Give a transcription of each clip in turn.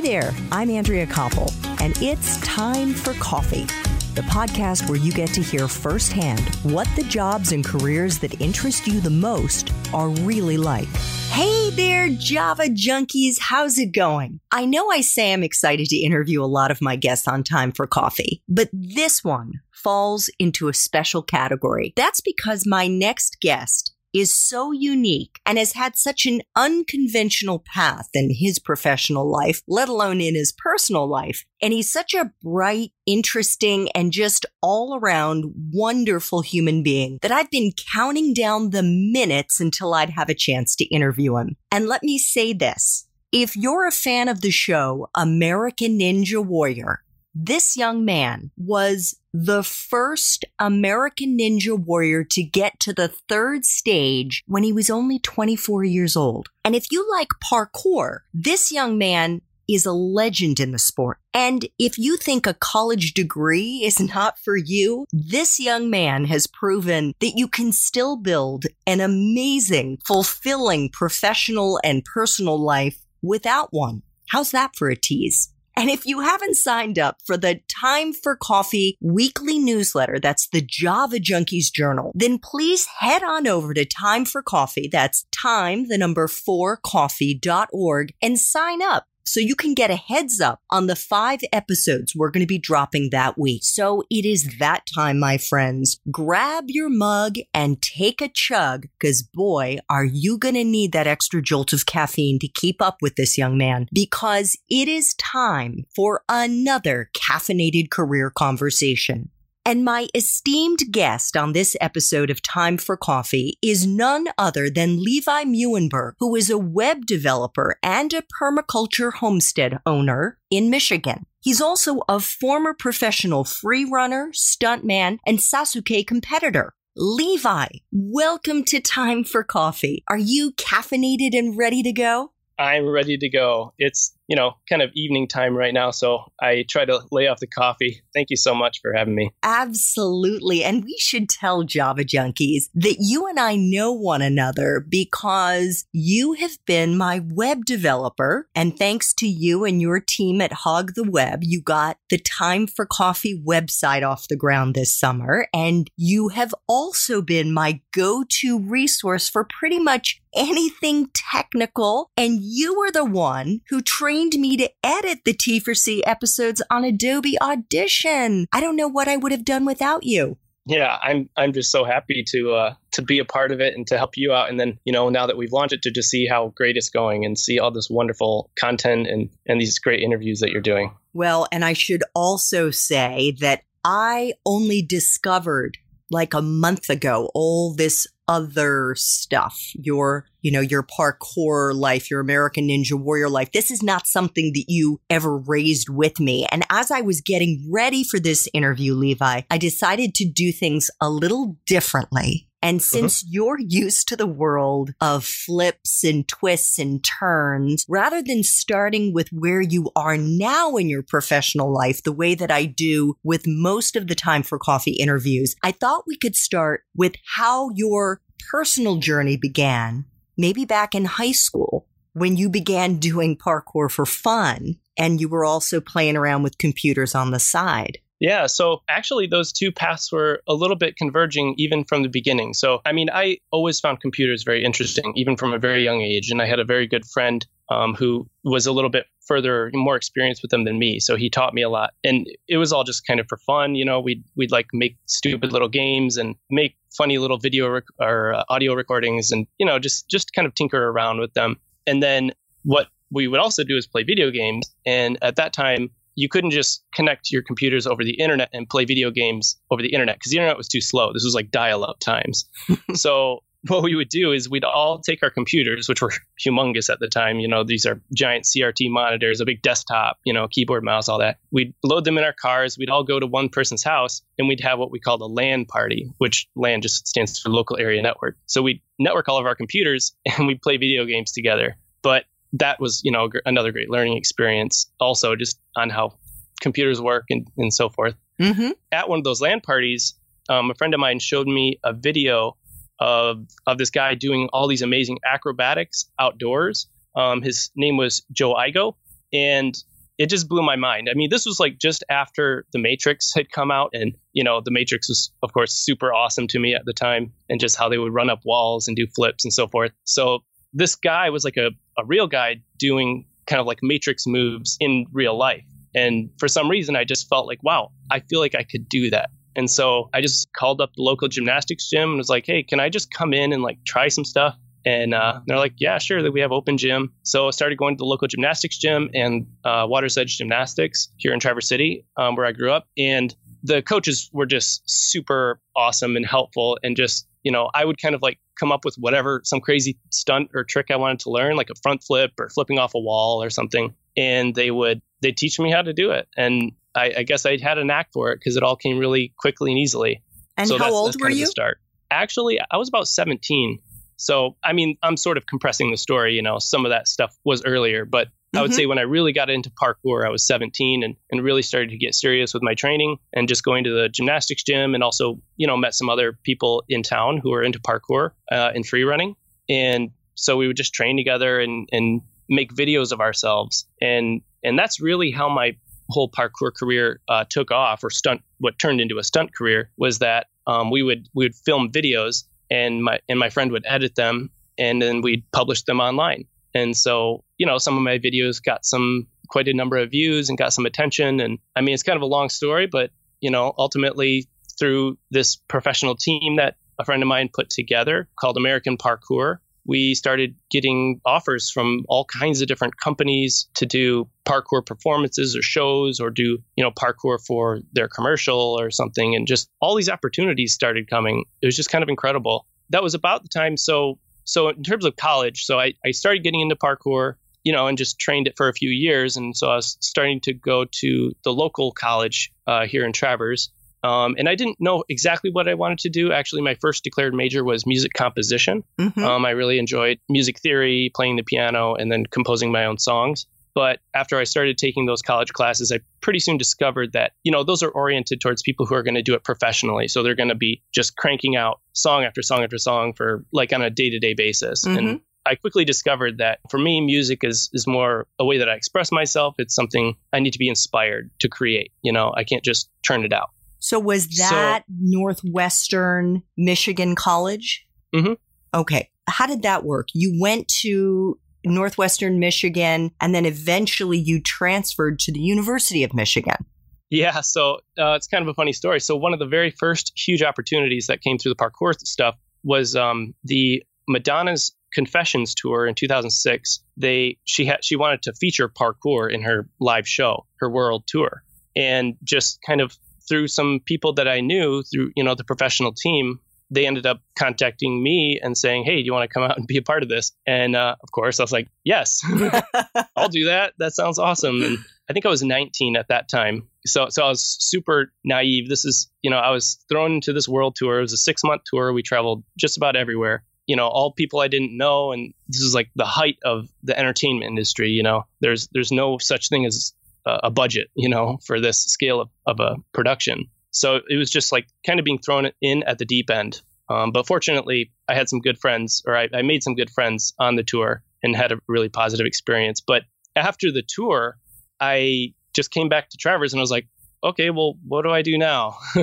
Hi there, I'm Andrea Koppel, and it's time for coffee. The podcast where you get to hear firsthand what the jobs and careers that interest you the most are really like. Hey there, Java junkies. How's it going? I know I say I'm excited to interview a lot of my guests on Time for Coffee, but this one falls into a special category. That's because my next guest is so unique and has had such an unconventional path in his professional life, let alone in his personal life. And he's such a bright, interesting, and just all around wonderful human being that I've been counting down the minutes until I'd have a chance to interview him. And let me say this. If you're a fan of the show American Ninja Warrior, this young man was the first American Ninja Warrior to get to the third stage when he was only 24 years old. And if you like parkour, this young man is a legend in the sport. And if you think a college degree is not for you, this young man has proven that you can still build an amazing, fulfilling professional and personal life without one. How's that for a tease? And if you haven't signed up for the Time for Coffee weekly newsletter, that's the Java Junkies Journal, then please head on over to Time for Coffee. That's time, the number four coffee.org and sign up so you can get a heads up on the five episodes we're going to be dropping that week. So it is that time, my friends. Grab your mug and take a chug because boy, are you going to need that extra jolt of caffeine to keep up with this young man because it is time for another caffeinated career conversation. And my esteemed guest on this episode of Time for Coffee is none other than Levi Meeuwenberg, who is a web developer and a permaculture homestead owner in Michigan. He's also a former professional free runner, stuntman, and Sasuke competitor. Levi, welcome to Time for Coffee. Are you caffeinated and ready to go? I'm ready to go. It's, you know, kind of evening time right now, so I try to lay off the coffee. Thank you so much for having me. Absolutely. And we should tell Java Junkies that you and I know one another because you have been my web developer. And thanks to you and your team at Hog the Web, you got the Time for Coffee website off the ground this summer. And you have also been my go to resource for pretty much anything technical. And you were the one who trained me to edit the T4C episodes on Adobe Audition. I don't know what I would have done without you. Yeah, I'm I'm just so happy to uh, to be a part of it and to help you out. And then you know now that we've launched it, to just see how great it's going and see all this wonderful content and and these great interviews that you're doing. Well, and I should also say that I only discovered like a month ago all this other stuff. Your you know your parkour life your american ninja warrior life. This is not something that you ever raised with me. And as i was getting ready for this interview levi i decided to do things a little differently and uh-huh. since mm-hmm. you're used to the world of flips and twists and turns, rather than starting with where you are now in your professional life, the way that I do with most of the time for coffee interviews, I thought we could start with how your personal journey began, maybe back in high school when you began doing parkour for fun and you were also playing around with computers on the side. Yeah, so actually, those two paths were a little bit converging even from the beginning. So, I mean, I always found computers very interesting, even from a very young age. And I had a very good friend um, who was a little bit further, more experienced with them than me. So he taught me a lot, and it was all just kind of for fun. You know, we'd we'd like make stupid little games and make funny little video rec- or uh, audio recordings, and you know, just just kind of tinker around with them. And then what we would also do is play video games. And at that time, you couldn't just connect your computers over the internet and play video games over the internet because the internet was too slow. This was like dial up times. so what we would do is we'd all take our computers, which were humongous at the time. You know, these are giant CRT monitors, a big desktop, you know, keyboard, mouse, all that. We'd load them in our cars. We'd all go to one person's house and we'd have what we called a LAN party, which LAN just stands for local area network. So we'd network all of our computers and we'd play video games together. But that was, you know, another great learning experience also just on how computers work and, and so forth. Mm-hmm. At one of those LAN parties, um, a friend of mine showed me a video of, of this guy doing all these amazing acrobatics outdoors. Um, his name was Joe Igo. And it just blew my mind. I mean, this was like just after The Matrix had come out, and you know, The Matrix was, of course, super awesome to me at the time, and just how they would run up walls and do flips and so forth. So this guy was like a, a real guy doing kind of like Matrix moves in real life. And for some reason, I just felt like, wow, I feel like I could do that. And so I just called up the local gymnastics gym and was like, hey, can I just come in and like try some stuff? And uh, they're like, yeah, sure, that we have open gym. So I started going to the local gymnastics gym and uh, Water's Edge Gymnastics here in Traverse City, um, where I grew up. And the coaches were just super awesome and helpful. And just, you know, I would kind of like come up with whatever, some crazy stunt or trick I wanted to learn, like a front flip or flipping off a wall or something. And they would, they teach me how to do it. And I, I guess I had a knack for it because it all came really quickly and easily. And so how that's, old that's were you? start. Actually, I was about 17 so, I mean, I'm sort of compressing the story. You know, some of that stuff was earlier, but I would say when I really got into parkour, I was 17 and, and really started to get serious with my training and just going to the gymnastics gym and also, you know, met some other people in town who were into parkour uh, and free running. And so we would just train together and, and make videos of ourselves. And, and that's really how my whole parkour career uh, took off or stunt, what turned into a stunt career was that um, we would, we would film videos and my and my friend would edit them and then we'd publish them online. And so, you know, some of my videos got some quite a number of views and got some attention and I mean it's kind of a long story, but you know, ultimately through this professional team that a friend of mine put together called American Parkour, we started getting offers from all kinds of different companies to do parkour performances or shows or do, you know, parkour for their commercial or something. And just all these opportunities started coming. It was just kind of incredible. That was about the time. So, so in terms of college, so I, I started getting into parkour, you know, and just trained it for a few years. And so I was starting to go to the local college uh, here in Traverse. Um, and I didn't know exactly what I wanted to do. Actually, my first declared major was music composition. Mhm. Um, I really enjoyed music theory, playing the piano, and then composing my own songs. But after I started taking those college classes, I pretty soon discovered that, you know, those are oriented towards people who are going to do it professionally. So they're going to be just cranking out song after song after song for like on a day to day basis. Mhm. And I quickly discovered that for me, music is, is more a way that I express myself. It's something I need to be inspired to create. You know, I can't just turn it out. So was So- that Northwestern Michigan College? Mhm. Okay. How did that work? You went to Northwestern Michigan and then eventually you transferred to the University of Michigan. Yeah, so uh, it's kind of a funny story. So one of the very first huge opportunities that came through the parkour stuff was um, the Madonna's Confessions tour in 2006. They she had she wanted to feature parkour in her live show, her world tour, and just kind of through some people that I knew through you know the professional team. They ended up contacting me and saying, "Hey, do you want to come out and be a part of this?" And uh, of course, I was like, "Yes, I'll do that. That sounds awesome." And I think I was 19 at that time. So so I was super naive. This is, you know, I was thrown into this world tour. It was a 6-month tour. We traveled just about everywhere. You know, all people I didn't know and this is like the height of the entertainment industry, you know. There's there's no such thing as a, a budget, you know, for this scale of, of a production. So it was just like kind of being thrown in at the deep end. Um, but fortunately, I had some good friends, or I, I made some good friends on the tour and had a really positive experience. But after the tour, I just came back to Traverse and I was like, okay, well, what do I do now?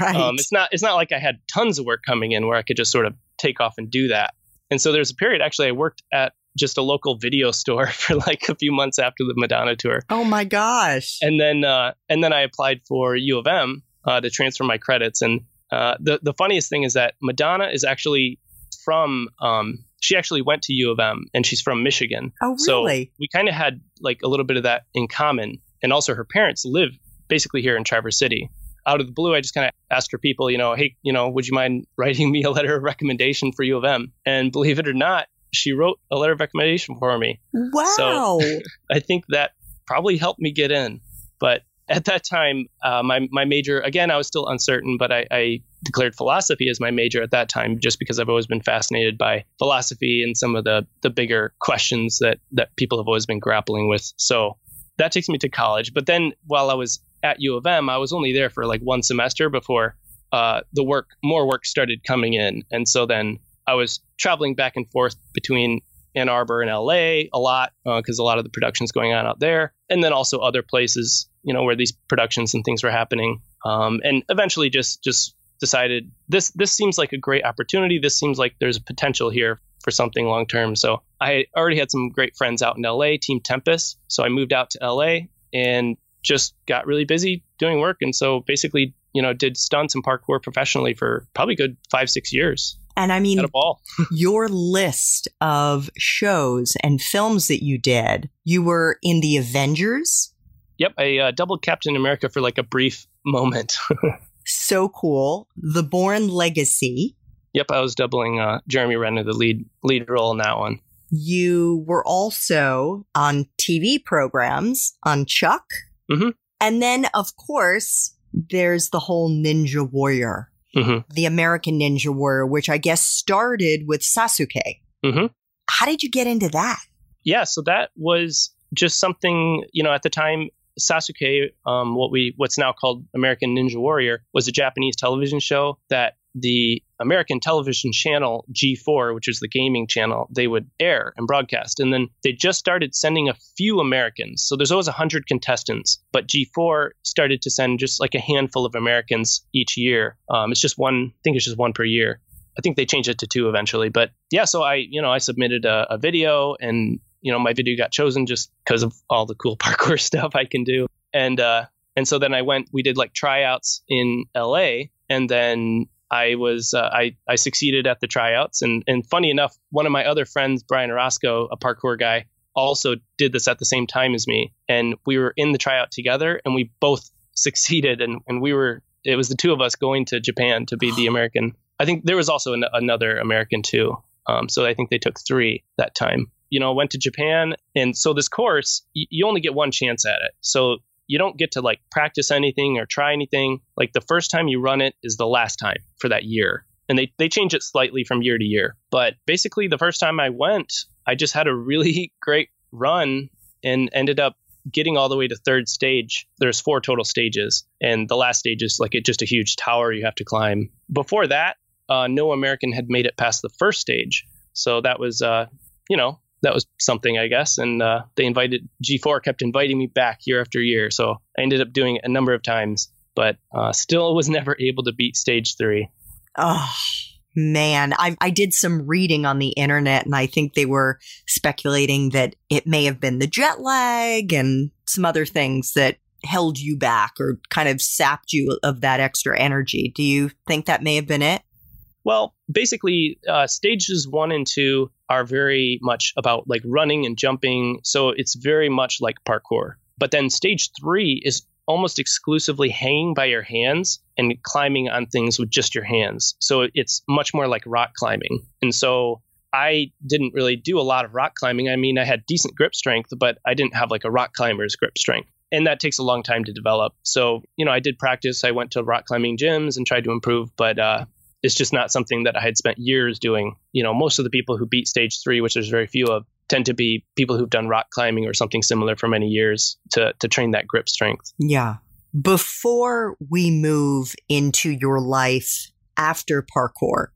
right. um, it's not it's not like I had tons of work coming in where I could just sort of take off and do that. And so there's a period actually I worked at just a local video store for like a few months after the Madonna tour, oh my gosh. and then uh, and then I applied for U of M uh, to transfer my credits. And uh, the the funniest thing is that Madonna is actually from um, she actually went to U of M and she's from Michigan. oh really? So we kind of had like a little bit of that in common. And also, her parents live basically here in Traverse City. Out of the blue, I just kind of asked her people, you know, hey, you know, would you mind writing me a letter of recommendation for U of M? And believe it or not, she wrote a letter of recommendation for me. wow. So I think that probably helped me get in. But at that time, uh, my my major again, I was still uncertain, but I, I declared philosophy as my major at that time, just because I've always been fascinated by philosophy and some of the the bigger questions that that people have always been grappling with. So that takes me to college. But then while I was at U of M, I was only there for like one semester before uh, the work, more work started coming in, and so then I was traveling back and forth between Ann Arbor and LA a lot because uh, a lot of the production's going on out there, and then also other places, you know, where these productions and things were happening. Um, and eventually, just just decided this this seems like a great opportunity. This seems like there's a potential here for something long term. So I already had some great friends out in LA, Team Tempest. So I moved out to LA and just got really busy doing work. And so basically, you know, did stunts and parkour professionally for probably good five, six years. And I mean, your list of shows and films that you did, you were in the Avengers. Yep, I uh, doubled Captain America for like a brief moment. so cool. The Bourne Legacy. Yep, I was doubling uh, Jeremy Renner, the lead lead role in that one. You were also on TV programs on Chuck. Mm-hmm. And then, of course, there's the whole Ninja Warrior, mm-hmm. the American Ninja Warrior, which I guess started with Sasuke. Mm-hmm. How did you get into that? Yeah, so that was just something, you know, at the time, Sasuke, um, what we what's now called American Ninja Warrior, was a Japanese television show that the American television channel G4, which is the gaming channel, they would air and broadcast. And then they just started sending a few Americans. So there's always 100 contestants, but G4 started to send just like a handful of Americans each year. Um, it's just one, I think it's just one per year. I think they changed it to two eventually. But yeah, so I, you know, I submitted a, a video and, you know, my video got chosen just because of all the cool parkour stuff I can do. And, uh, and so then I went, we did like tryouts in LA and then I was uh, I I succeeded at the tryouts, and and funny enough, one of my other friends, Brian Orosco, a parkour guy, also did this at the same time as me, and we were in the tryout together, and we both succeeded, and and we were it was the two of us going to Japan to be the American. I think there was also an, another American too, um, so I think they took three that time. You know, went to Japan, and so this course you only get one chance at it. So you don't get to like practice anything or try anything. Like the first time you run it is the last time for that year. And they, they change it slightly from year to year. But basically, the first time I went, I just had a really great run and ended up getting all the way to third stage. There's four total stages. And the last stage is like it, just a huge tower you have to climb. Before that, uh, no American had made it past the first stage. So that was, uh, you know, that was something, I guess. And uh, they invited G4 kept inviting me back year after year, so I ended up doing it a number of times, but uh, still was never able to beat stage three. Oh man, I, I did some reading on the internet, and I think they were speculating that it may have been the jet lag and some other things that held you back or kind of sapped you of that extra energy. Do you think that may have been it? Well, basically, uh, stages one and two are very much about like running and jumping. So it's very much like parkour. But then stage three is almost exclusively hanging by your hands and climbing on things with just your hands. So it's much more like rock climbing. And so I didn't really do a lot of rock climbing. I mean, I had decent grip strength, but I didn't have like a rock climber's grip strength. And that takes a long time to develop. So, you know, I did practice. I went to rock climbing gyms and tried to improve, but uh, it's just not something that I had spent years doing. You know, most of the people who beat stage three, which there's very few of, tend to be people who've done rock climbing or something similar for many years to to train that grip strength. Yeah. Before we move into your life after parkour,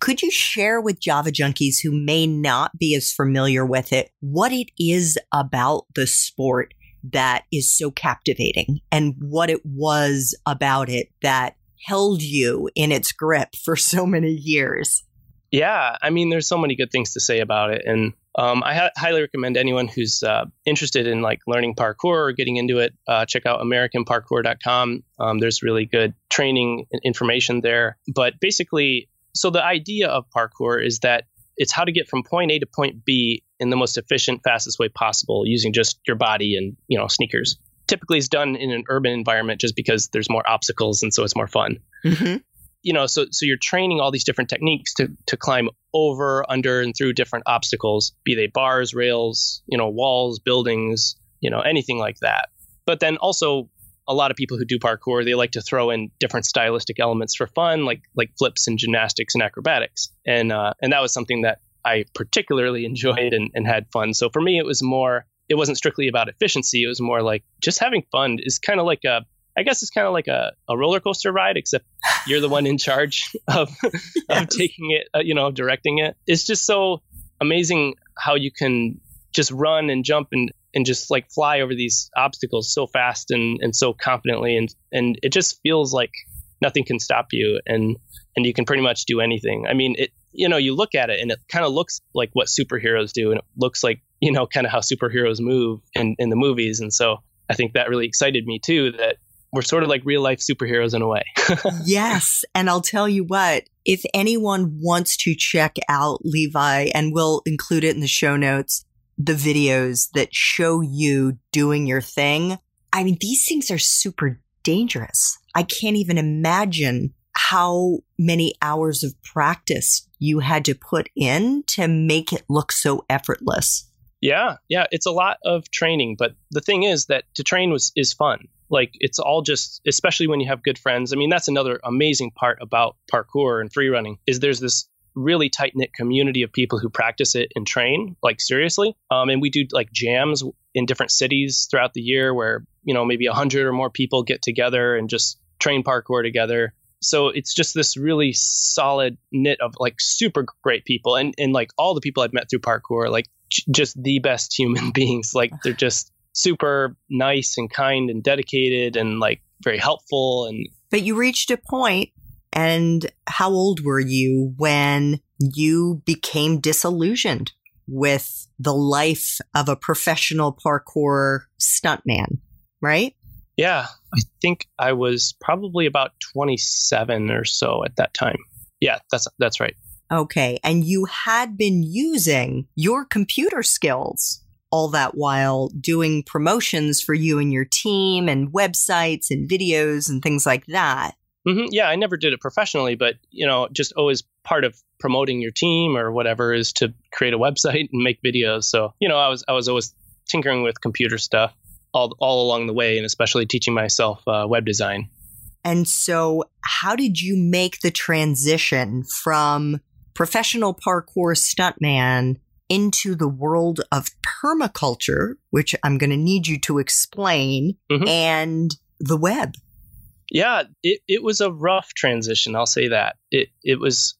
could you share with Java junkies who may not be as familiar with it what it is about the sport that is so captivating and what it was about it that held you in its grip for so many years. Yeah, I mean, there's so many good things to say about it, and um, I ha- highly recommend anyone who's uh, interested in like learning parkour or getting into it, uh, check out AmericanParkour.com. Um, there's really good training information there. But basically, so the idea of parkour is that it's how to get from point A to point B in the most efficient, fastest way possible using just your body and you know sneakers typically is done in an urban environment just because there's more obstacles and so it's more fun. Mm-hmm. You know, so so you're training all these different techniques to to climb over, under, and through different obstacles, be they bars, rails, you know, walls, buildings, you know, anything like that. But then also a lot of people who do parkour they like to throw in different stylistic elements for fun like like flips and gymnastics and acrobatics and uh, and that was something that i particularly enjoyed and, and had fun so for me it was more it wasn't strictly about efficiency. It was more like just having fun is kind of like a, I guess it's kind of like a, a roller coaster ride, except you're the one in charge of, yes. of taking it, uh, you know, directing it. It's just so amazing how you can just run and jump and and just like fly over these obstacles so fast and and so confidently and and it just feels like nothing can stop you and and you can pretty much do anything. I mean, it you know, you look at it and it kind of looks like what superheroes do and it looks like, you know, kind of how superheroes move in in the movies and so I think that really excited me too that we're sort of like real life superheroes in a way. yes. And I'll tell you what, if anyone wants to check out Levi, and we'll include it in the show notes, the videos that show you doing your thing. I mean, these things are super dangerous. I can't even imagine how many hours of practice you had to put in to make it look so effortless. Yeah, yeah, it's a lot of training, but the thing is that to train was is fun. Like it's all just especially when you have good friends. I mean, that's another amazing part about parkour and free running is there's this really tight knit community of people who practice it and train like seriously. Um, and we do like jams in different cities throughout the year where you know maybe a hundred or more people get together and just train parkour together. So it's just this really solid knit of like super great people and and like all the people I've met through parkour like just the best human beings. Like they're just super nice and kind and dedicated and like very helpful and but you reached a point and how old were you when you became disillusioned with the life of a professional parkour stuntman, right? Yeah, I think I was probably about 27 or so at that time. Yeah, that's that's right. Okay, and you had been using your computer skills all that while doing promotions for you and your team and websites and videos and things like that. Mm-hmm. Yeah, I never did it professionally, but you know, just always part of promoting your team or whatever is to create a website and make videos. So you know, I was I was always tinkering with computer stuff all all along the way, and especially teaching myself uh, web design. And so, how did you make the transition from professional parkour stuntman into the world of permaculture, which I'm going to need you to explain, mm-hmm. and the web? Yeah, it, it was a rough transition. I'll say that. It it was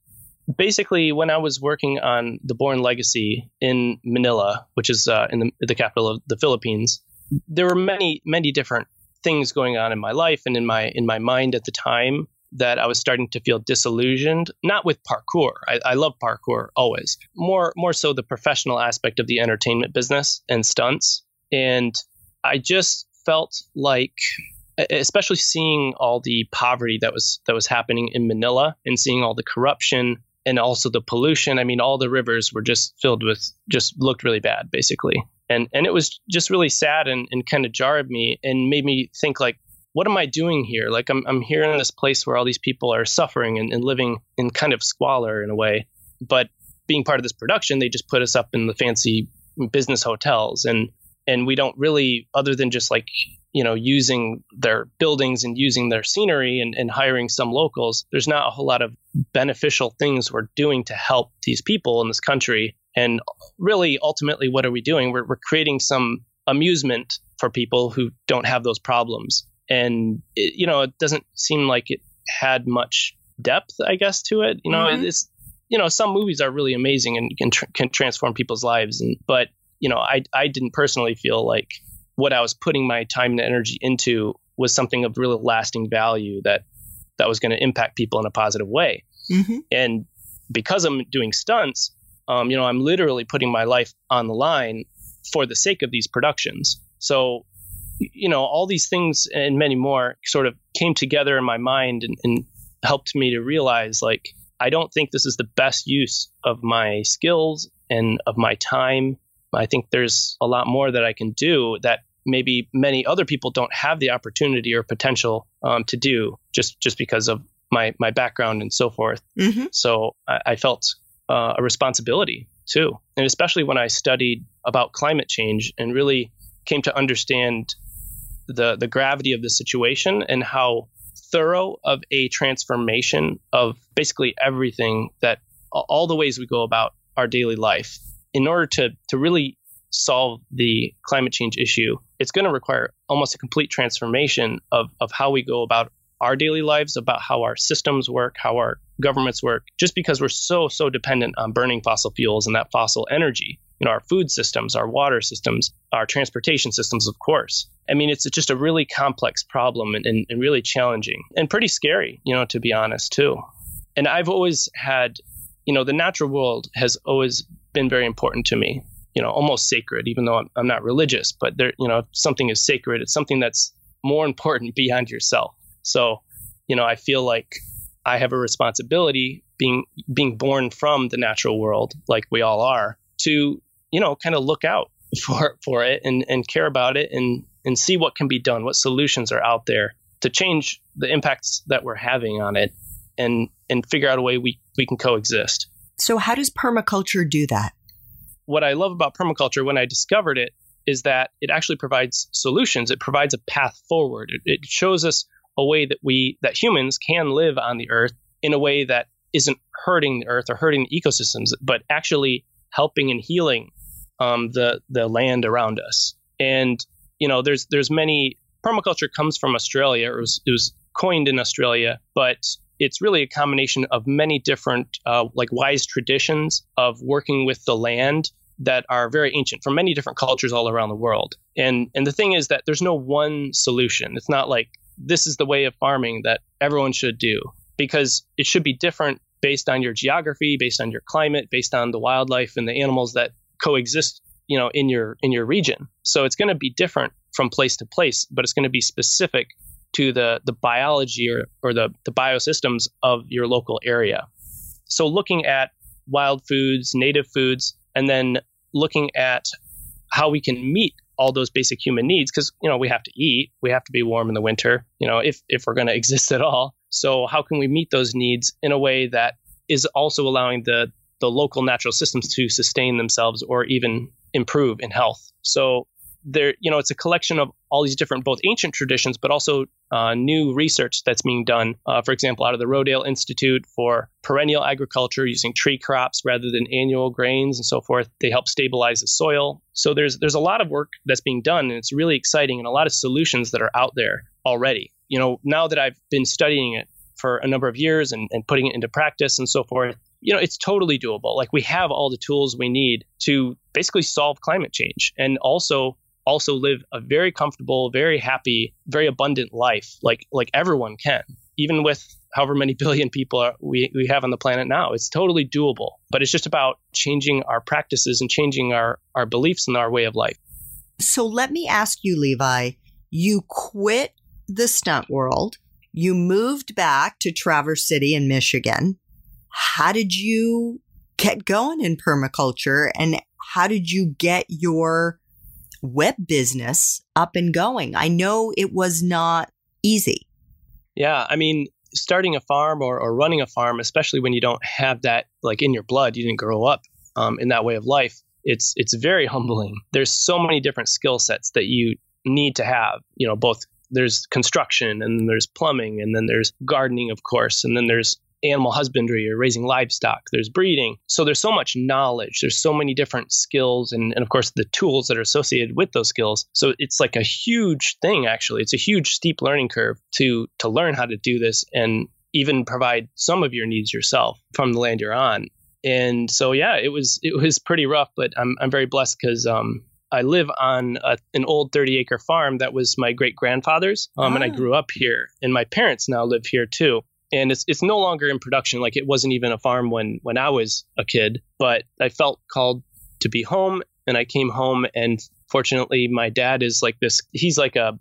basically when I was working on the Bourne Legacy in Manila, which is uh, in the, the capital of the Philippines. There were many many different things going on in my life and in my in my mind at the time that I was starting to feel disillusioned. Not with parkour. I, I love parkour always. More more so the professional aspect of the entertainment business and stunts. And I just felt like especially seeing all the poverty that was that was happening in Manila and seeing all the corruption and also the pollution. I mean, all the rivers were just filled with just looked really bad, basically. And and it was just really sad and, and kind of jarred me and made me think like, what am I doing here? Like I'm I'm here in this place where all these people are suffering and, and living in kind of squalor in a way. But being part of this production, they just put us up in the fancy business hotels and and we don't really other than just like you know, using their buildings and using their scenery and, and hiring some locals, there's not a whole lot of beneficial things we're doing to help these people in this country. And really, ultimately, what are we doing? We're, we're creating some amusement for people who don't have those problems. And, it, you know, it doesn't seem like it had much depth, I guess, to it. You know, mm-hmm. it's, you know, some movies are really amazing and can, tr- can transform people's lives. And, but, you know, I, I didn't personally feel like what I was putting my time and energy into was something of really lasting value that that was going to impact people in a positive way. Mm-hmm. And because I'm doing stunts, um, you know, I'm literally putting my life on the line for the sake of these productions. So, you know, all these things and many more sort of came together in my mind and, and helped me to realize like I don't think this is the best use of my skills and of my time. I think there's a lot more that I can do that maybe many other people don't have the opportunity or potential um, to do just just because of my my background and so forth. Mm-hmm. So I, I felt uh, a responsibility too, and especially when I studied about climate change and really came to understand the the gravity of the situation and how thorough of a transformation of basically everything that all the ways we go about our daily life in order to to really solve the climate change issue, it's going to require almost a complete transformation of, of how we go about our daily lives, about how our systems work, how our governments work, just because we're so, so dependent on burning fossil fuels and that fossil energy. You know, our food systems, our water systems, our transportation systems, of course. I mean, it's just a really complex problem and, and, and really challenging and pretty scary, you know, to be honest, too. And I've always had, you know, the natural world has always been very important to me you know almost sacred even though I'm, I'm not religious but there you know something is sacred it's something that's more important beyond yourself. So you know i feel like i have a responsibility being being born from the natural world like we all are to you know kind of look out for for it and and care about it and and see what can be done what solutions are out there to change the impacts that we're having on it and and figure out a way we we can coexist so how does permaculture do that what I love about permaculture when I discovered it is that it actually provides solutions. It provides a path forward. It, it shows us a way that we that humans can live on the earth in a way that isn't hurting the earth or hurting the ecosystems, but actually helping and healing um, the the land around us. And you know, there's there's many permaculture comes from Australia. It was, it was coined in Australia, but it's really a combination of many different, uh, like wise traditions of working with the land that are very ancient from many different cultures all around the world. And and the thing is that there's no one solution. It's not like this is the way of farming that everyone should do because it should be different based on your geography, based on your climate, based on the wildlife and the animals that coexist, you know, in your in your region. So it's going to be different from place to place, but it's going to be specific to the, the biology or, or the, the biosystems of your local area. So, looking at wild foods, native foods, and then looking at how we can meet all those basic human needs because you know we have to eat we have to be warm in the winter you know if if we're going to exist at all so how can we meet those needs in a way that is also allowing the the local natural systems to sustain themselves or even improve in health so there, you know, it's a collection of all these different, both ancient traditions, but also uh, new research that's being done. Uh, for example, out of the Rodale Institute for perennial agriculture, using tree crops rather than annual grains and so forth. They help stabilize the soil. So there's there's a lot of work that's being done, and it's really exciting, and a lot of solutions that are out there already. You know, now that I've been studying it for a number of years and, and putting it into practice and so forth, you know, it's totally doable. Like we have all the tools we need to basically solve climate change and also also live a very comfortable, very happy, very abundant life, like like everyone can, even with however many billion people are, we, we have on the planet now. It's totally doable, but it's just about changing our practices and changing our, our beliefs and our way of life. So let me ask you, Levi, you quit the stunt world, you moved back to Traverse City in Michigan. How did you get going in permaculture and how did you get your web business up and going? I know it was not easy. Yeah, I mean, starting a farm or, or running a farm, especially when you don't have that like in your blood, you didn't grow up um, in that way of life. It's it's very humbling. There's so many different skill sets that you need to have. You know, both there's construction and there's plumbing and then there's gardening, of course, and then there's animal husbandry or raising livestock, there's breeding. So there's so much knowledge, there's so many different skills, and, and of course, the tools that are associated with those skills. So it's like a huge thing, actually. It's a huge, steep learning curve to, to learn how to do this and even provide some of your needs yourself from the land you're on. And so, yeah, it was it was pretty rough, but I'm I'm very blessed because um, I live on a, an old 30 acre farm that was my great grandfather's, um, ah. and I ah. grew up here. And my parents now live here too and it's it's no longer in production. Like it wasn't even a farm when when I was a kid but I felt called to be home and I came home and fortunately my dad is like this he's like a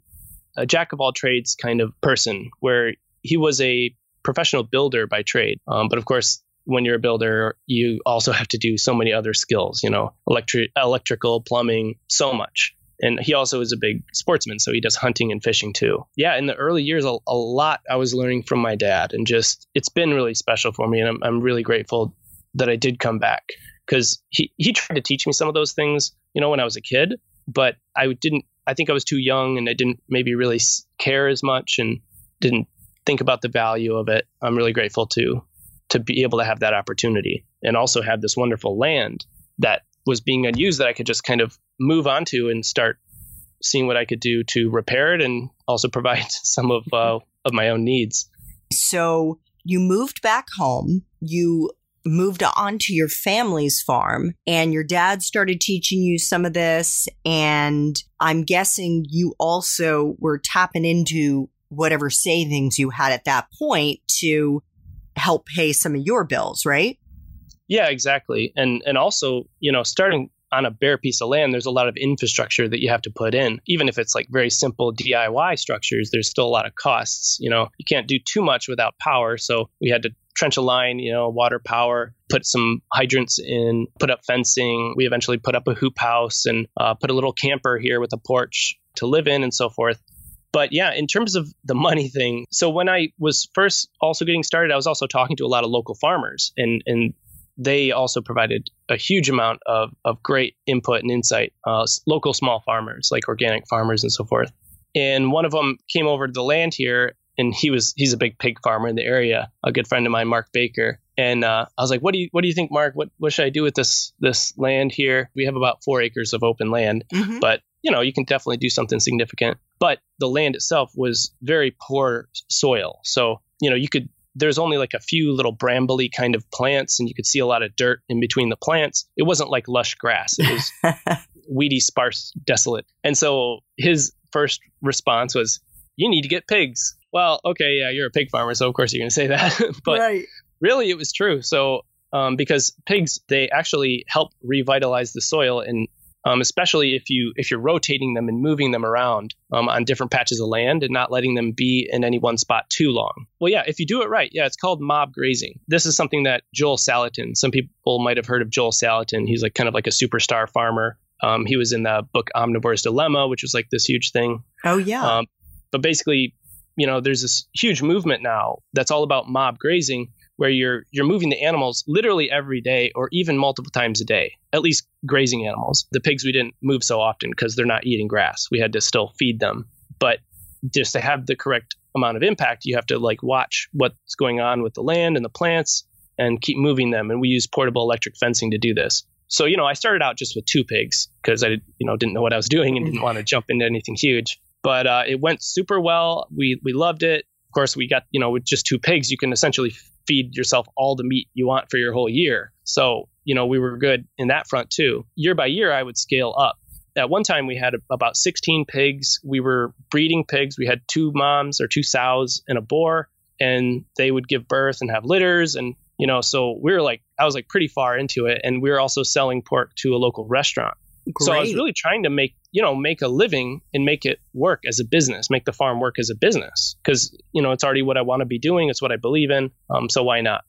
a jack of all trades kind of person where he was a professional builder by trade. Um, but of course when you're a builder you also have to do so many other skills you know electric electrical plumbing so much and he also is a big sportsman so he does hunting and fishing too. Yeah in the early years a, a lot i was learning from my dad and just it's been really special for me and i'm, I'm really grateful that i did come back because he, he tried to teach me some of those things you know when i was a kid but i didn't i think i was too young and i didn't maybe really care as much and didn't think about the value of it. I'm really grateful to to be able to have that opportunity and also have this wonderful land that was being unused that I could just kind of move on to and start seeing what I could do to repair it and also provide some of uh, of my own needs. So you moved back home. You moved on to your family's farm and your dad started teaching you some of this. And I'm guessing you also were tapping into whatever savings you had at that point to help pay some of your bills, right? Yeah, exactly. And and also, you know, starting on a bare piece of land, there's a lot of infrastructure that you have to put in. Even if it's like very simple DIY structures, there's still a lot of costs. You know, you can't do too much without power. So we had to trench a line, you know, water power, put some hydrants in, put up fencing. We eventually put up a hoop house and uh, put a little camper here with a porch to live in and so forth. But yeah, in terms of the money thing, so when I was first also getting started, I was also talking to a lot of local farmers and, and they also provided a huge amount of, of great input and insight, uh, local small farmers like organic farmers and so forth. And one of them came over to the land here and he was he's a big pig farmer in the area, a good friend of mine, Mark Baker. And uh, I was like, "What do you what do you think, Mark? What what should I do with this this land here? We have about four acres of open land, mm-hmm. but you know you can definitely do something significant. But the land itself was very poor soil, so you know you could there's only like a few little brambly kind of plants and you could see a lot of dirt in between the plants. It wasn't like lush grass. It was weedy, sparse, desolate. And so his first response was, You need to get pigs well, okay, yeah, you're a pig farmer, so of course you're going to say that. but right. really, it was true. So, um, because pigs, they actually help revitalize the soil, and um, especially if you if you're rotating them and moving them around um, on different patches of land and not letting them be in any one spot too long. Well, yeah, if you do it right, yeah, it's called mob grazing. This is something that Joel Salatin. Some people might have heard of Joel Salatin. He's like kind of like a superstar farmer. Um, he was in the book Omnivore's Dilemma, which was like this huge thing. Oh yeah. Um, but basically, you know, there's this huge movement now that's all about mob grazing, where you're you're moving the animals literally every day or even multiple times a day, at least grazing animals. The pigs we didn't move so often because they're not eating grass. We had to still feed them, but just to have the correct amount of impact, you have to like watch what's going on with the land and the plants and keep moving them. And we use portable electric fencing to do this. So, you know, I started out just with two pigs because I, you know, didn't know what I was doing and didn't want to jump into anything huge but uh, it went super well. We we loved it. Of course, we got you know with just two pigs, you can essentially feed yourself all the meat you want for your whole year. So you know we were good in that front too. Year by year, I would scale up. At one time, we had about 16 pigs. We were breeding pigs. We had two moms or two sows and a boar, and they would give birth and have litters. And you know, so we were like, I was like pretty far into it, and we were also selling pork to a local restaurant. Great. So I was really trying to make, you know, make a living and make it work as a business, make the farm work as a business because, you know, it's already what I want to be doing. It's what I believe in. Um, so why not?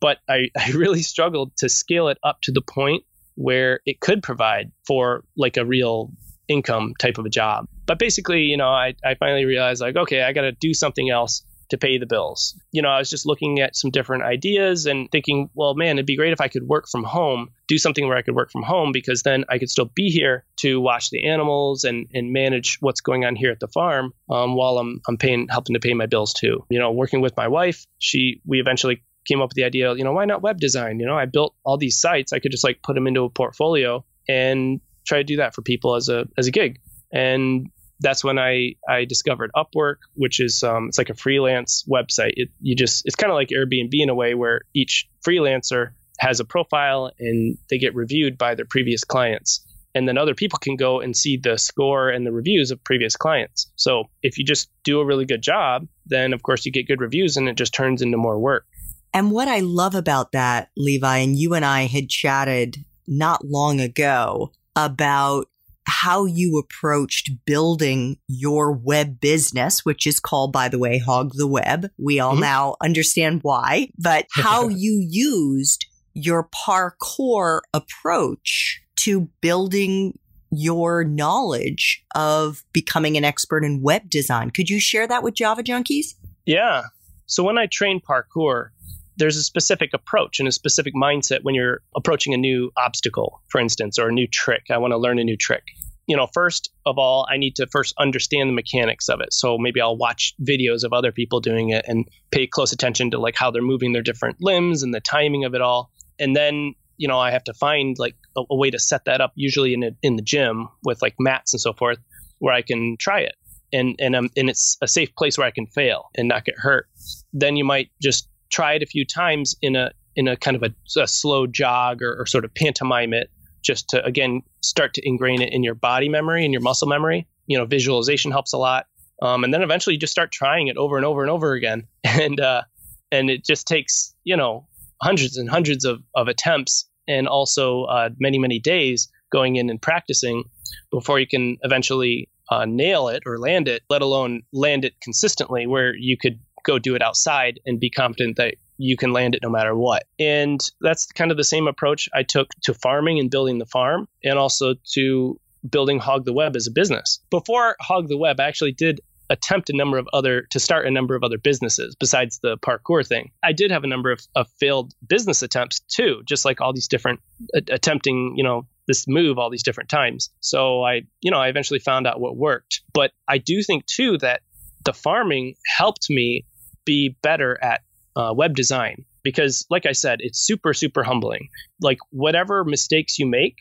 But I, I really struggled to scale it up to the point where it could provide for like a real income type of a job. But basically, you know, I, I finally realized like, okay, I got to do something else to pay the bills. You know, I was just looking at some different ideas and thinking, well, man, it'd be great if I could work from home, do something where I could work from home because then I could still be here to watch the animals and, and manage what's going on here at the farm um, while I'm, I'm paying, helping to pay my bills too. You know, working with my wife, she, we eventually came up with the idea, you know, why not web design? You know, I built all these sites. I could just like put them into a portfolio and try to do that for people as a, as a gig. And that's when I I discovered Upwork, which is um, it's like a freelance website. It you just it's kind of like Airbnb in a way where each freelancer has a profile and they get reviewed by their previous clients. And then other people can go and see the score and the reviews of previous clients. So if you just do a really good job, then of course you get good reviews and it just turns into more work. And what I love about that, Levi, and you and I had chatted not long ago about how you approached building your web business, which is called, by the way, Hog the Web. We all mm-hmm. now understand why, but how you used your parkour approach to building your knowledge of becoming an expert in web design. Could you share that with Java Junkies? Yeah. So when I train parkour, there's a specific approach and a specific mindset when you're approaching a new obstacle, for instance, or a new trick. I want to learn a new trick. You know, first of all, I need to first understand the mechanics of it. So maybe I'll watch videos of other people doing it and pay close attention to like how they're moving their different limbs and the timing of it all. And then, you know, I have to find like a, a way to set that up, usually in a, in the gym with like mats and so forth, where I can try it. and and um, and it's a safe place where I can fail and not get hurt. Then you might just try it a few times in a in a kind of a, a slow jog or, or sort of pantomime it, just to again start to ingrain it in your body memory and your muscle memory. You know, visualization helps a lot. Um, and then eventually you just start trying it over and over and over again, and uh, and it just takes you know hundreds and hundreds of, of attempts and also uh, many many days going in and practicing before you can eventually uh, nail it or land it, let alone land it consistently where you could go do it outside and be confident that you can land it no matter what. And that's kind of the same approach I took to farming and building the farm and also to building Hog the Web as a business. Before Hog the Web, I actually did attempt a number of other to start a number of other businesses besides the parkour thing. I did have a number of, of failed business attempts too, just like all these different uh, attempting, you know, this move all these different times. So I, you know, I eventually found out what worked. But I do think too that the farming helped me be better at uh, web design because, like I said, it's super, super humbling. Like whatever mistakes you make,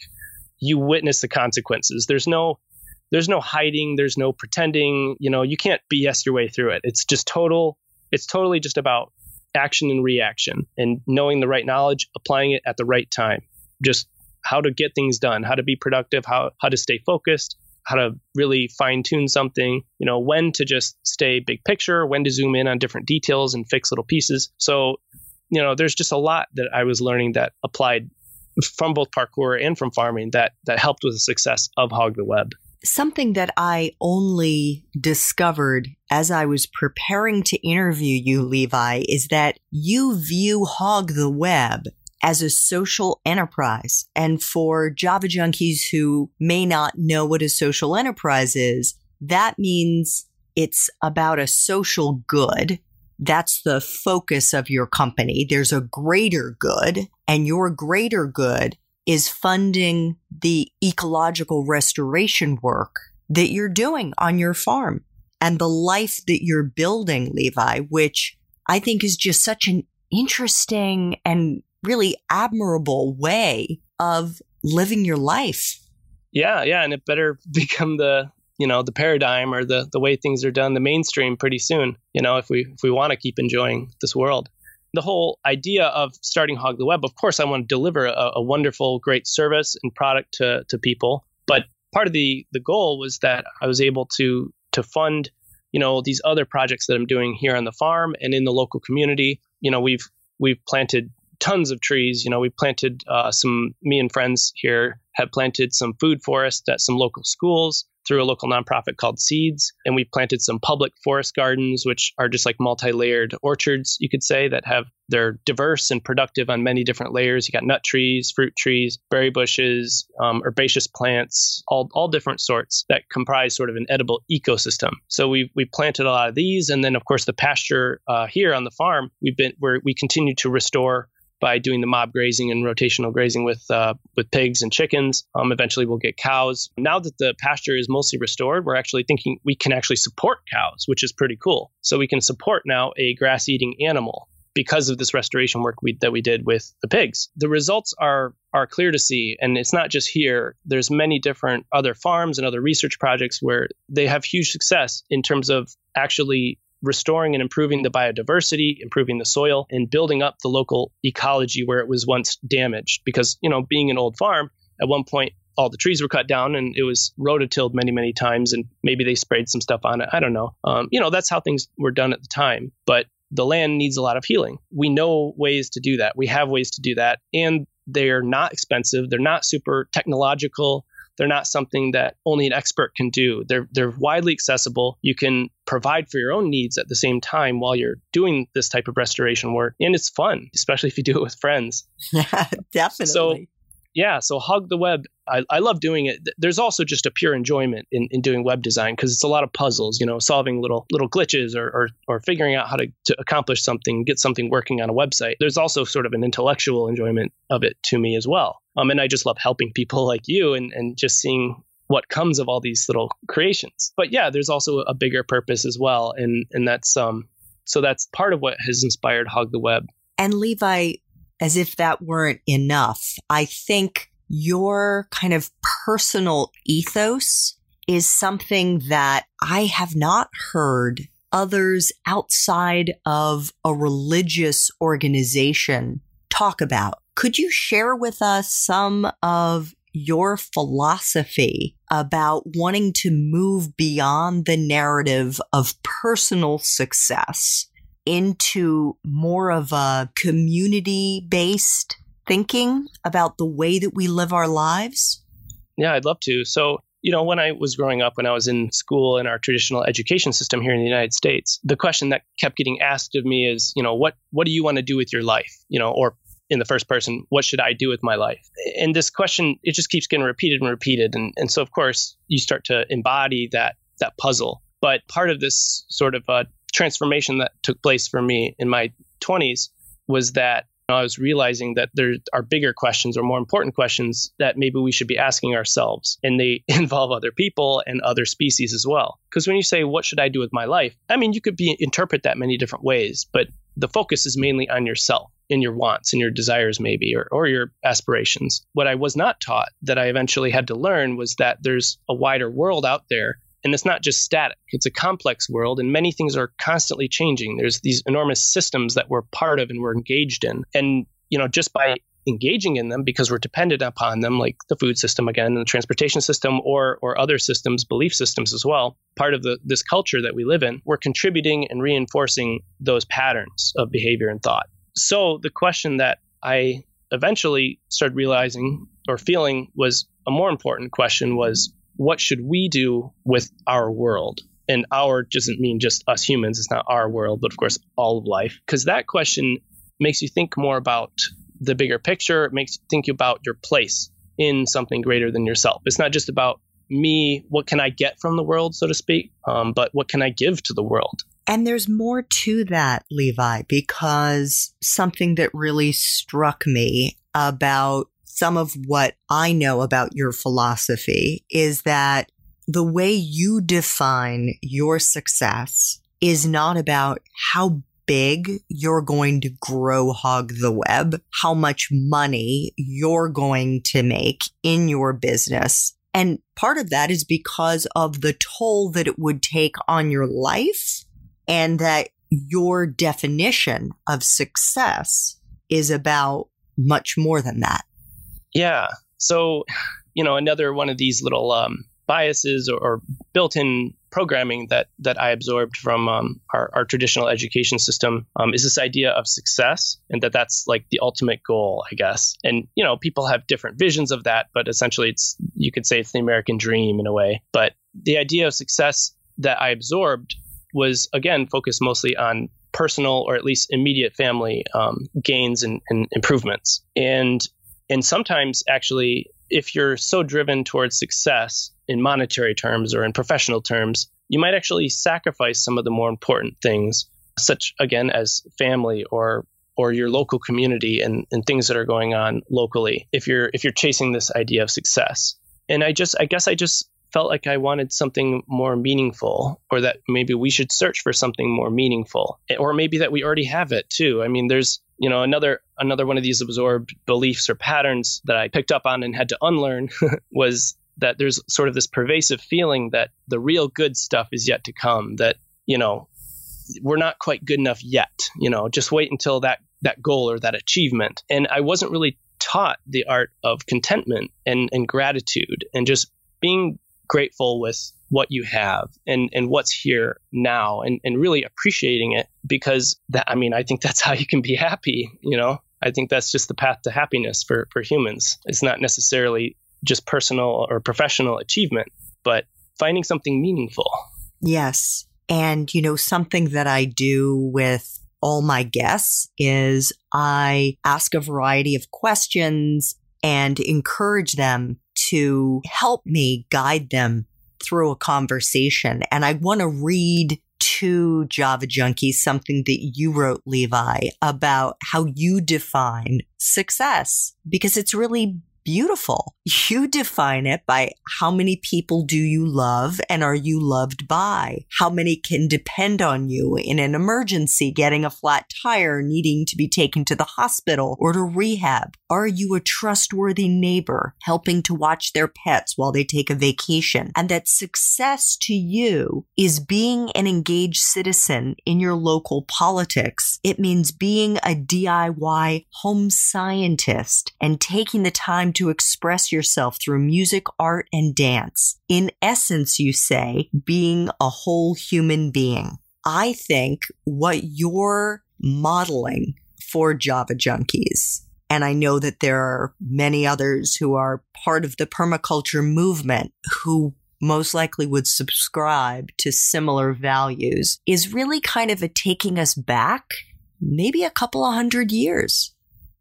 you witness the consequences. There's no, there's no hiding. There's no pretending. You know, you can't BS your way through it. It's just total. It's totally just about action and reaction and knowing the right knowledge, applying it at the right time. Just how to get things done, how to be productive, how how to stay focused, how to really fine tune something, you know, when to just stay big picture, when to zoom in on different details and fix little pieces. So, you know, there's just a lot that I was learning that applied from both parkour and from farming that that helped with the success of Hog the Web. Something that I only discovered as I was preparing to interview you, Levi, is that you view Hog the Web as a social enterprise. And for Java junkies who may not know what a social enterprise is, that means it's about a social good. That's the focus of your company. There's a greater good, and your greater good is funding the ecological restoration work that you're doing on your farm and the life that you're building, Levi, which I think is just such an interesting and really admirable way of living your life. Yeah, yeah, and it better become the you know the paradigm or the the way things are done, the mainstream pretty soon. You know, if we if we want to keep enjoying this world. The whole idea of starting Hog the Web, of course, I want to deliver a, a wonderful, great service and product to to people. But part of the the goal was that I was able to to fund you know these other projects that I'm doing here on the farm and in the local community. You know, we've we've planted tons of trees. You know, we planted uh, some, me and friends here have planted some food forest at some local schools through a local nonprofit called Seeds. And we've planted some public forest gardens, which are just like multi layered orchards, you could say, that have, they're diverse and productive on many different layers. You got nut trees, fruit trees, berry bushes, um, herbaceous plants, all, all different sorts that comprise sort of an edible ecosystem. So we we planted a lot of these. And then, of course, the pasture uh, here on the farm, we've been, where we continue to restore by doing the mob grazing and rotational grazing with uh, with pigs and chickens. Um, eventually, we'll get cows. Now that the pasture is mostly restored, we're actually thinking we can actually support cows, which is pretty cool. So we can support now a grass eating animal because of this restoration work we, that we did with the pigs. The results are are clear to see and it's not just here there's many different other farms and other research projects where they have huge success in terms of actually restoring and improving the biodiversity, improving the soil, and building up the local ecology where it was once damaged. Because, you know, being an old farm, at one point, all the trees were cut down and it was rototilled many, many times, and maybe they sprayed some stuff on it. I don't know. Um, you know, that's how things were done at the time. But the land needs a lot of healing. We know ways to do that. We have ways to do that. And they're not expensive. They're not super technological. They're not something that only an expert can do. They're they're widely accessible. You can provide for your own needs at the same time while you're doing this type of restoration work, and it's fun, especially if you do it with friends. Yeah, definitely. So yeah, so hug the web. I, I love doing it. There's also just a pure enjoyment in, in doing web design because it's a lot of puzzles, you know, solving little little glitches or, or, or figuring out how to, to accomplish something, get something working on a website. There's also sort of an intellectual enjoyment of it to me as well. Um, and I just love helping people like you and, and just seeing what comes of all these little creations. But yeah, there's also a bigger purpose as well. And and that's um so that's part of what has inspired Hog the Web. And Levi, as if that weren't enough, I think your kind of personal ethos is something that I have not heard others outside of a religious organization talk about. Could you share with us some of your philosophy about wanting to move beyond the narrative of personal success into more of a community based thinking about the way that we live our lives? Yeah, I'd love to. So, you know, when I was growing up, when I was in school in our traditional education system here in the United States, the question that kept getting asked of me is, you know, what what do you want to do with your life? You know, or in the first person, what should I do with my life? And this question, it just keeps getting repeated and repeated. And, and so, of course, you start to embody that that puzzle. But part of this sort of uh, transformation that took place for me in my 20s was that I was realizing that there are bigger questions or more important questions that maybe we should be asking ourselves. And they involve other people and other species as well. Because when you say, what should I do with my life? I mean, you could be interpret that many different ways, but the focus is mainly on yourself and your wants and your desires maybe or, or your aspirations what i was not taught that i eventually had to learn was that there's a wider world out there and it's not just static it's a complex world and many things are constantly changing. There's these enormous systems that we're part of and we're engaged in. And you know just by engaging in them because we're dependent upon them like the food system again and the transportation system or or other systems belief systems as well part of the this culture that we live in we're contributing and reinforcing those patterns of behavior and thought. So the question that i eventually started realizing or feeling was a more important question was what should we do with our world? And our doesn't mean just us humans, it's not our world, but of course, all of life. Because that question makes you think more about the bigger picture, it makes you think about your place in something greater than yourself. It's not just about me, what can I get from the world, so to speak, um, but what can I give to the world? And there's more to that, Levi, because something that really struck me about some of what I know about your philosophy is that the way you define your success is not about how big you're going to grow hog the web, how much money you're going to make in your business. And part of that is because of the toll that it would take on your life and that your definition of success is about much more than that. Yeah. So, you know, another one of these little um, biases or, or, built-in programming that that I absorbed from um, our, our, traditional education system um, is this idea of success, and that that's like the ultimate goal, I guess. And you know, people have different visions of that, but essentially, it's you could say it's the American dream in a way. But the idea of success that I absorbed was again focused mostly on personal or at least immediate family um, gains and, and improvements. And and sometimes, actually, if you're so driven towards success in monetary terms or in professional terms, you might actually sacrifice some of the more important things, such again as family or or your local community and, and things that are going on locally if you're if you're chasing this idea of success. And I just I guess I just felt like I wanted something more meaningful, or that maybe we should search for something more meaningful, eh, or maybe that we already have it too. I mean, there's you know another another one of these absorbed beliefs or patterns that I picked up on and had to unlearn was that there's sort of this pervasive feeling that the real good stuff is yet to come. That you know we're not quite good enough yet. You know, just wait until that that goal or that achievement. And I wasn't really taught the art of contentment and, and gratitude and just being grateful with what you have and, and what's here now and, and really appreciating it because that I mean I think that's how you can be happy, you know. I think that's just the path to happiness for, for humans. It's not necessarily just personal or professional achievement, but finding something meaningful. Yes. And, you know, something that I do with all my guests is I ask a variety of questions and encourage them to help me guide them through a conversation. And I want to read to Java Junkies something that you wrote, Levi, about how you define success, because it's really beautiful. You define it by how many people do you love and are you loved by? How many can depend on you in an emergency, getting a flat tire, needing to be taken to the hospital or to rehab? Are you a trustworthy neighbor, helping to watch their pets while they take a vacation? And that success to you is being an engaged citizen in your local politics. It means being a DIY home scientist and taking the time to express yourself through music, art, and dance. In essence, you say, being a whole human being. I think what you're modeling for Java junkies and I know that there are many others who are part of the permaculture movement who most likely would subscribe to similar values is really kind of a taking us back maybe a couple of hundred years.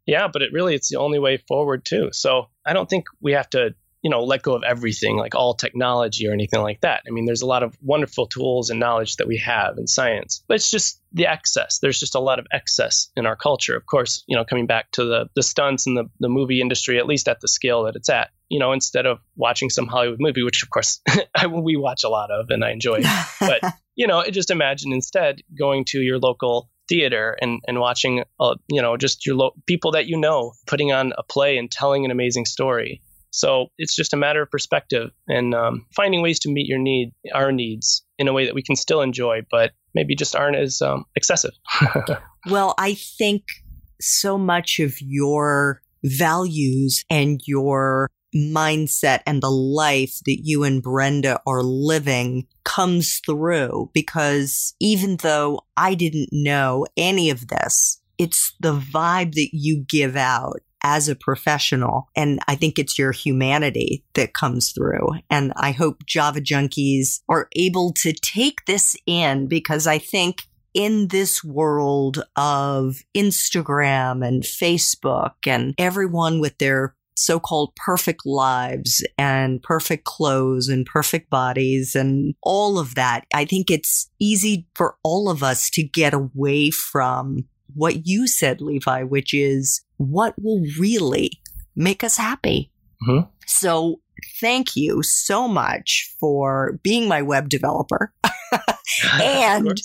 Yeah, but it really it's the only way forward too. So I don't think we have to you know let go of everything like all technology or anything like that. I mean there's a lot of wonderful tools and knowledge that we have in science but it's just the excess. There's just a lot of excess in our culture. Of course you know coming back to the the stunts and the, the movie industry at least at the scale that it's at you know instead of watching some hollywood movie which of course I, we watch a lot of and i enjoy but you know just imagine instead going to your local theater and, and watching, uh, you know, just your lo- people that you know putting on a play and telling an amazing story. So it's just a matter of perspective and um, finding ways to meet your need, our needs, in a way that we can still enjoy, but maybe just aren't as um, excessive. well, I think so much of your values and your mindset and the life that you and Brenda are living comes through because even though I didn't know any of this, it's the vibe that you give out as a professional. And I think it's your humanity that comes through. And I hope Java junkies are able to take this in because I think in this world of Instagram and Facebook and everyone with their so called perfect lives and perfect clothes and perfect bodies and all of that. I think it's easy for all of us to get away from what you said, Levi, which is what will really make us happy. Mm-hmm. So thank you so much for being my web developer. and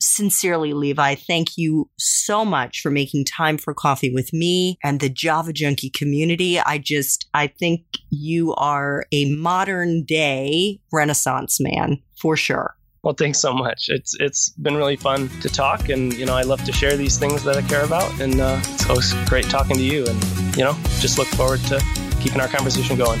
sincerely, Levi, thank you so much for making time for coffee with me and the Java Junkie community. I just, I think you are a modern day Renaissance man for sure. Well, thanks so much. It's it's been really fun to talk, and you know I love to share these things that I care about, and uh, it's always great talking to you, and you know just look forward to keeping our conversation going.